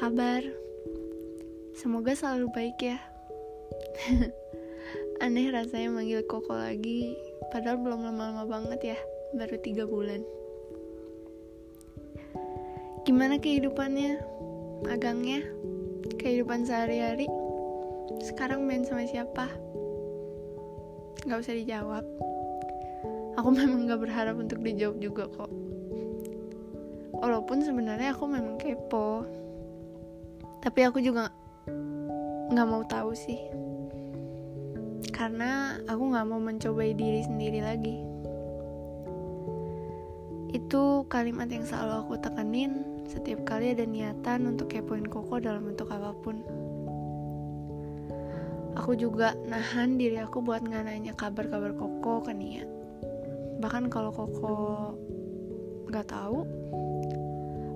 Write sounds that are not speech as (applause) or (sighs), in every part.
kabar? Semoga selalu baik ya. (laughs) Aneh rasanya manggil Koko lagi, padahal belum lama-lama banget ya, baru tiga bulan. Gimana kehidupannya? Magangnya? Kehidupan sehari-hari? Sekarang main sama siapa? Gak usah dijawab. Aku (laughs) memang gak berharap untuk dijawab juga kok walaupun sebenarnya aku memang kepo tapi aku juga nggak mau tahu sih karena aku nggak mau mencobai diri sendiri lagi itu kalimat yang selalu aku tekenin setiap kali ada niatan untuk kepoin Koko dalam bentuk apa pun. Aku juga nahan diri aku buat nggak nanya kabar-kabar Koko ke Nia. Bahkan kalau Koko nggak tahu,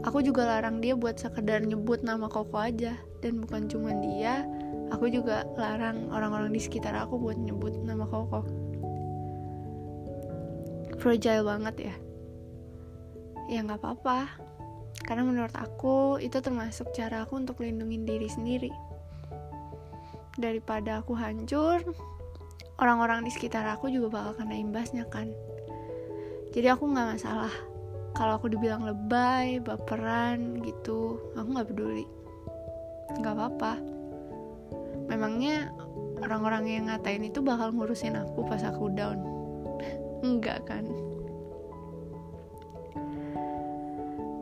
Aku juga larang dia buat sekedar nyebut nama Koko aja dan bukan cuma dia, aku juga larang orang-orang di sekitar aku buat nyebut nama Koko. Fragile banget ya. Ya nggak apa-apa, karena menurut aku itu termasuk cara aku untuk lindungin diri sendiri. Daripada aku hancur, orang-orang di sekitar aku juga bakal kena imbasnya kan. Jadi aku nggak masalah kalau aku dibilang lebay baperan gitu aku nggak peduli. Nggak apa-apa. Memangnya orang-orang yang ngatain itu bakal ngurusin aku pas aku down? Enggak kan?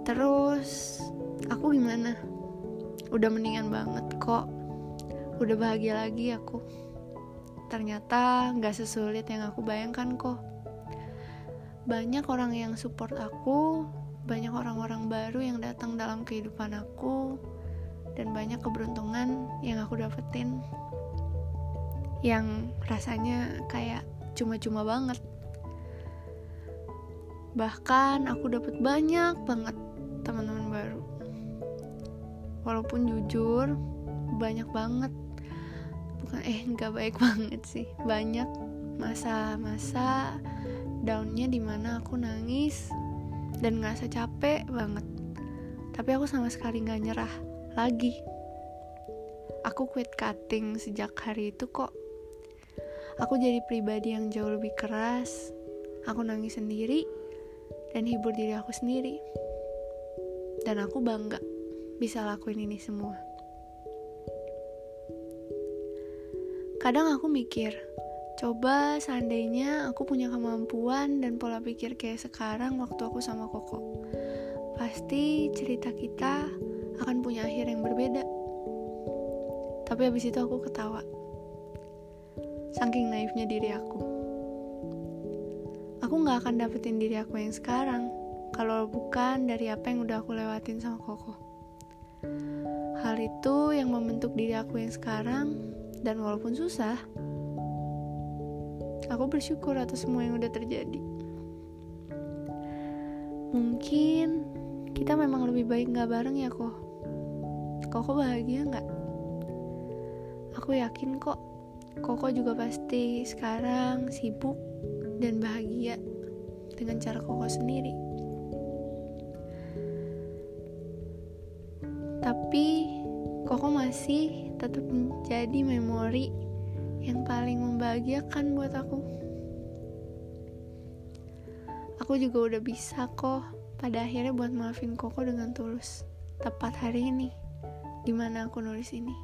Terus aku gimana? Udah mendingan banget kok. Udah bahagia lagi aku. Ternyata nggak sesulit yang aku bayangkan kok banyak orang yang support aku, banyak orang-orang baru yang datang dalam kehidupan aku, dan banyak keberuntungan yang aku dapetin yang rasanya kayak cuma-cuma banget. Bahkan aku dapet banyak banget teman-teman baru. Walaupun jujur, banyak banget. Bukan eh nggak baik (laughs) banget sih. Banyak masa-masa daunnya di mana aku nangis dan ngerasa capek banget. Tapi aku sama sekali gak nyerah lagi. Aku quit cutting sejak hari itu kok. Aku jadi pribadi yang jauh lebih keras. Aku nangis sendiri dan hibur diri aku sendiri. Dan aku bangga bisa lakuin ini semua. Kadang aku mikir Coba seandainya aku punya kemampuan dan pola pikir kayak sekarang waktu aku sama Koko. Pasti cerita kita akan punya akhir yang berbeda. Tapi habis itu aku ketawa. Saking naifnya diri aku. Aku gak akan dapetin diri aku yang sekarang kalau bukan dari apa yang udah aku lewatin sama Koko. Hal itu yang membentuk diri aku yang sekarang dan walaupun susah, aku bersyukur atas semua yang udah terjadi. Mungkin kita memang lebih baik nggak bareng ya kok koko bahagia nggak? Aku yakin kok. Koko juga pasti sekarang sibuk dan bahagia dengan cara koko sendiri. Tapi koko masih tetap menjadi memori yang paling membahagiakan buat aku. Aku juga udah bisa kok pada akhirnya buat maafin Koko dengan tulus. Tepat hari ini, di mana aku nulis ini.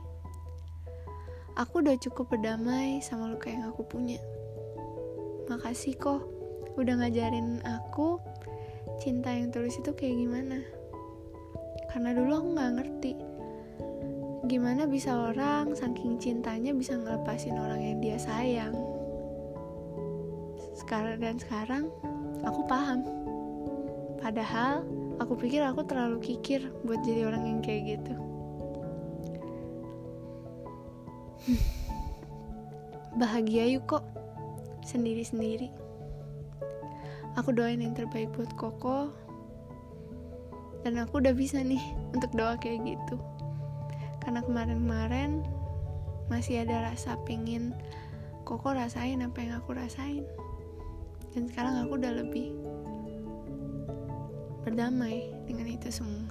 Aku udah cukup berdamai sama luka yang aku punya. Makasih kok udah ngajarin aku cinta yang tulus itu kayak gimana. Karena dulu aku gak ngerti gimana bisa orang saking cintanya bisa ngelepasin orang yang dia sayang? Sekarang dan sekarang aku paham. Padahal aku pikir aku terlalu kikir buat jadi orang yang kayak gitu. (sighs) Bahagia yuk kok. Sendiri-sendiri. Aku doain yang terbaik buat Koko. Dan aku udah bisa nih untuk doa kayak gitu karena kemarin-kemarin masih ada rasa pingin koko rasain apa yang aku rasain. Dan sekarang aku udah lebih berdamai dengan itu semua.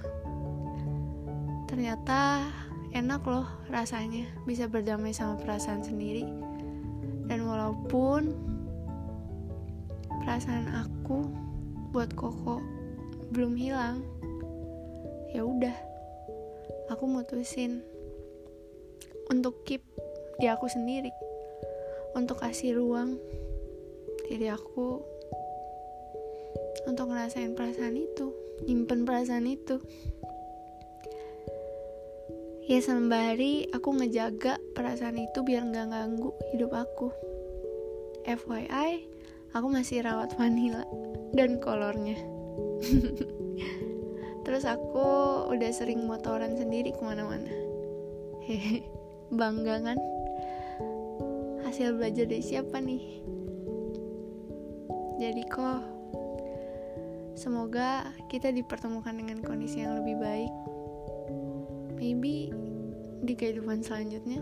Ternyata enak loh rasanya bisa berdamai sama perasaan sendiri. Dan walaupun perasaan aku buat koko belum hilang ya udah aku mutusin untuk keep di aku sendiri untuk kasih ruang diri aku untuk ngerasain perasaan itu nyimpen perasaan itu. Ya sembari aku ngejaga perasaan itu biar nggak ganggu hidup aku. FYI aku masih rawat vanilla dan kolornya (laughs) terus aku udah sering motoran sendiri ke mana-mana. Hehe (laughs) bangga kan? Hasil belajar dari siapa nih? Jadi kok semoga kita dipertemukan dengan kondisi yang lebih baik. Maybe di kehidupan selanjutnya.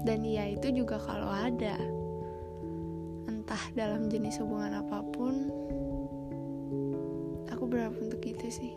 Dan ya itu juga kalau ada. Entah dalam jenis hubungan apa pun berharap untuk itu sih